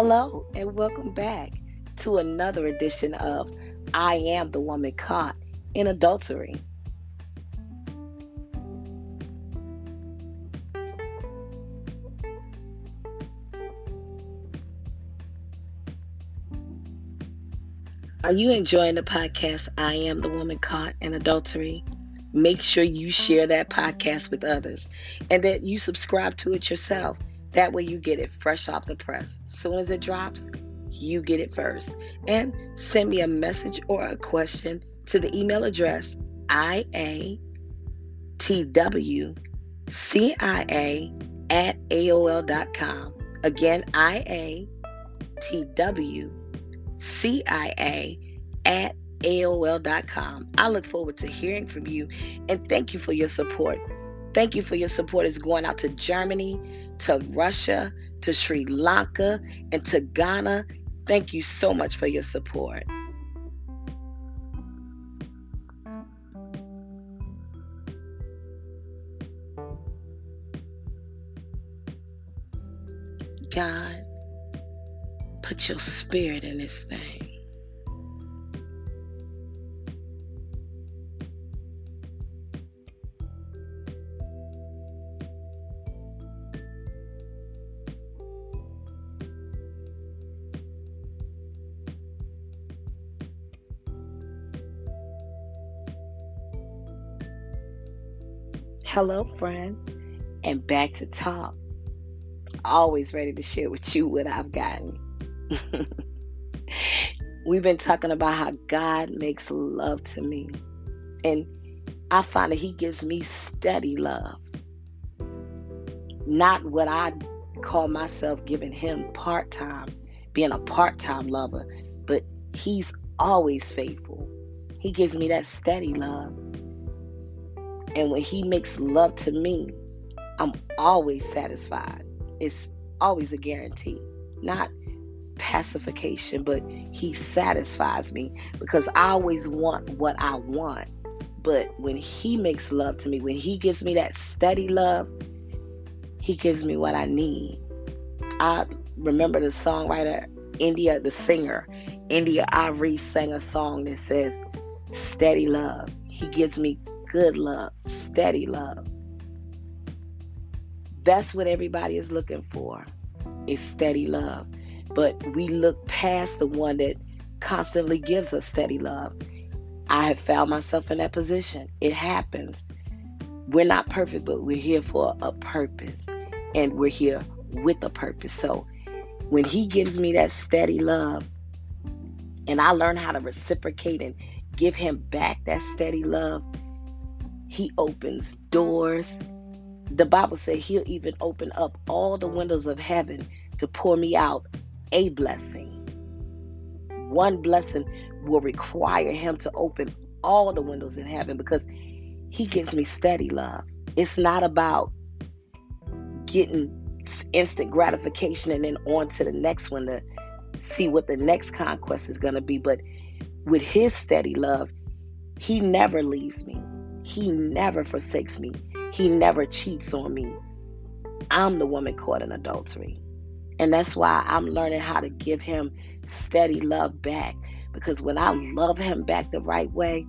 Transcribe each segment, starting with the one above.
Hello, and welcome back to another edition of I Am the Woman Caught in Adultery. Are you enjoying the podcast, I Am the Woman Caught in Adultery? Make sure you share that podcast with others and that you subscribe to it yourself. That way, you get it fresh off the press. Soon as it drops, you get it first. And send me a message or a question to the email address IATWCIA at AOL.com. Again, IATWCIA at AOL.com. I look forward to hearing from you and thank you for your support. Thank you for your support. It's going out to Germany, to Russia, to Sri Lanka, and to Ghana. Thank you so much for your support. God, put your spirit in this thing. Hello, friend, and back to talk. Always ready to share with you what I've gotten. We've been talking about how God makes love to me, and I find that He gives me steady love, not what I call myself giving Him part time, being a part time lover, but He's always faithful. He gives me that steady love. And when he makes love to me, I'm always satisfied. It's always a guarantee, not pacification, but he satisfies me because I always want what I want. But when he makes love to me, when he gives me that steady love, he gives me what I need. I remember the songwriter, India, the singer, India India.Arie sang a song that says, Steady love. He gives me good love, steady love. That's what everybody is looking for is steady love. But we look past the one that constantly gives us steady love. I have found myself in that position. It happens. We're not perfect, but we're here for a purpose. And we're here with a purpose. So when he gives me that steady love, and I learn how to reciprocate and give him back that steady love, he opens doors. The Bible says he'll even open up all the windows of heaven to pour me out a blessing. One blessing will require him to open all the windows in heaven because he gives me steady love. It's not about getting instant gratification and then on to the next one to see what the next conquest is going to be. But with his steady love, he never leaves me. He never forsakes me. He never cheats on me. I'm the woman caught in adultery. And that's why I'm learning how to give him steady love back. Because when I love him back the right way,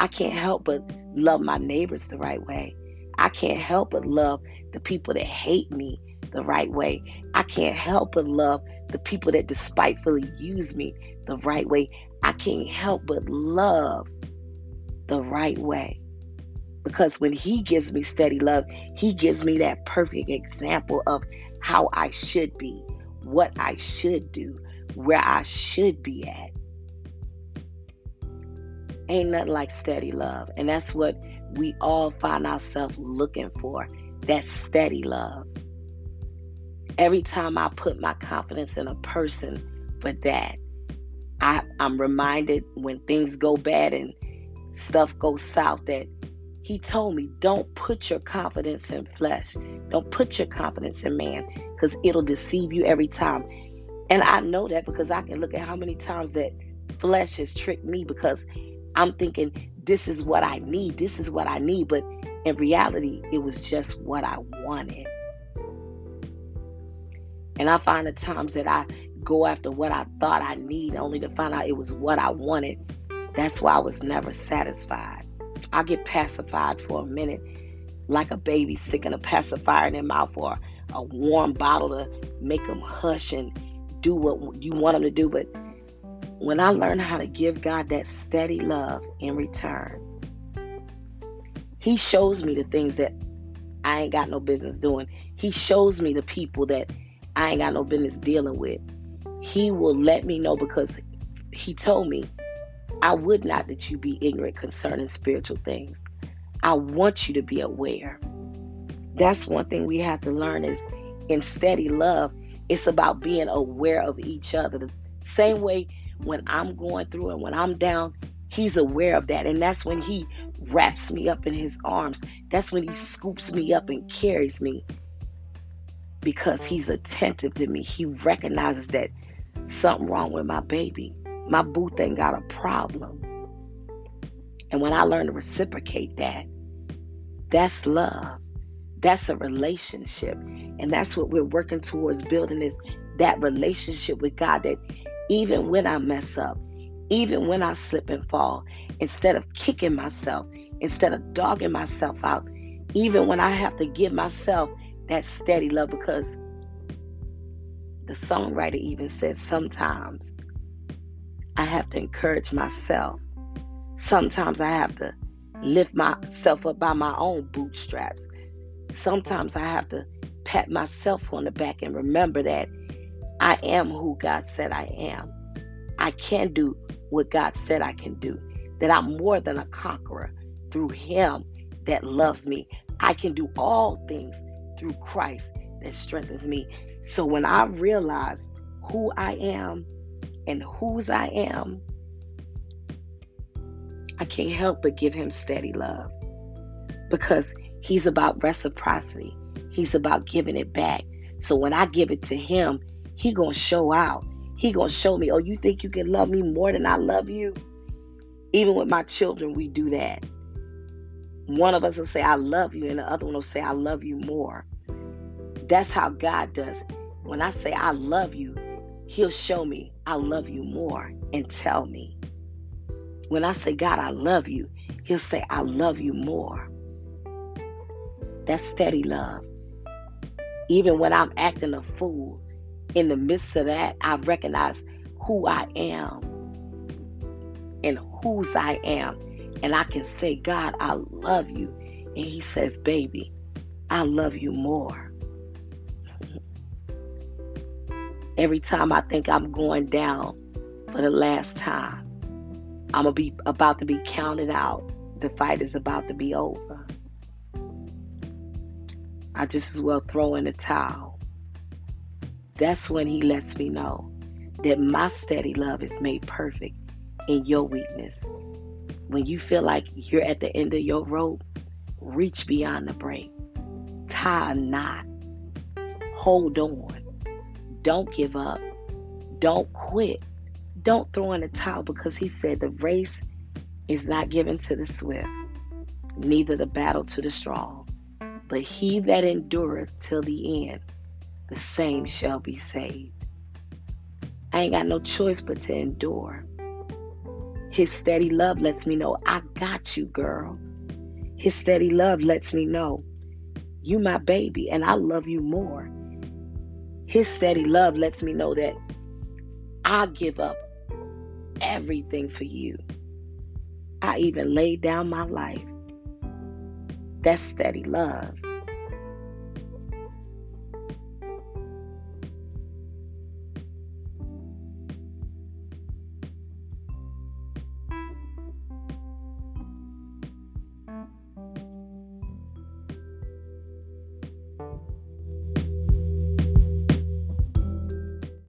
I can't help but love my neighbors the right way. I can't help but love the people that hate me the right way. I can't help but love the people that despitefully use me the right way. I can't help but love the right way. Because when He gives me steady love, He gives me that perfect example of how I should be, what I should do, where I should be at. Ain't nothing like steady love. And that's what we all find ourselves looking for that steady love. Every time I put my confidence in a person for that, I, I'm reminded when things go bad and stuff goes south that he told me, don't put your confidence in flesh. Don't put your confidence in man because it'll deceive you every time. And I know that because I can look at how many times that flesh has tricked me because I'm thinking, this is what I need. This is what I need. But in reality, it was just what I wanted. And I find the times that I go after what I thought I need only to find out it was what I wanted. That's why I was never satisfied. I get pacified for a minute, like a baby sticking a pacifier in their mouth or a warm bottle to make them hush and do what you want them to do. But when I learn how to give God that steady love in return, He shows me the things that I ain't got no business doing. He shows me the people that I ain't got no business dealing with. He will let me know because He told me, I would not that you be ignorant concerning spiritual things. I want you to be aware. That's one thing we have to learn is in steady love, it's about being aware of each other. The same way when I'm going through and when I'm down, he's aware of that. And that's when he wraps me up in his arms. That's when he scoops me up and carries me because he's attentive to me. He recognizes that something wrong with my baby. My boo thing got a problem. And when I learn to reciprocate that, that's love. That's a relationship. And that's what we're working towards building is that relationship with God that even when I mess up, even when I slip and fall, instead of kicking myself, instead of dogging myself out, even when I have to give myself that steady love, because the songwriter even said sometimes I have to encourage myself. Sometimes I have to lift myself up by my own bootstraps. Sometimes I have to pat myself on the back and remember that I am who God said I am. I can do what God said I can do. That I'm more than a conqueror through Him that loves me. I can do all things through Christ that strengthens me. So when I realize who I am and whose I am, I can't help but give Him steady love because He's about reciprocity. He's about giving it back. So when I give it to Him, he gonna show out. He gonna show me, oh, you think you can love me more than I love you? Even with my children, we do that. One of us will say, I love you, and the other one will say, I love you more. That's how God does it. When I say I love you, He'll show me I love you more and tell me. When I say, God, I love you, He'll say, I love you more. That's steady love. Even when I'm acting a fool, in the midst of that, I recognize who I am and whose I am. And I can say, God, I love you. And He says, Baby, I love you more. Every time I think I'm going down for the last time, I'm gonna be about to be counted out. The fight is about to be over. I just as well throw in the towel that's when he lets me know that my steady love is made perfect in your weakness. When you feel like you're at the end of your rope, reach beyond the break. Tie a knot. Hold on. Don't give up. Don't quit. Don't throw in the towel because he said the race is not given to the swift, neither the battle to the strong, but he that endureth till the end the same shall be saved. I ain't got no choice but to endure. His steady love lets me know I got you, girl. His steady love lets me know you my baby and I love you more. His steady love lets me know that I give up everything for you. I even laid down my life. That's steady love.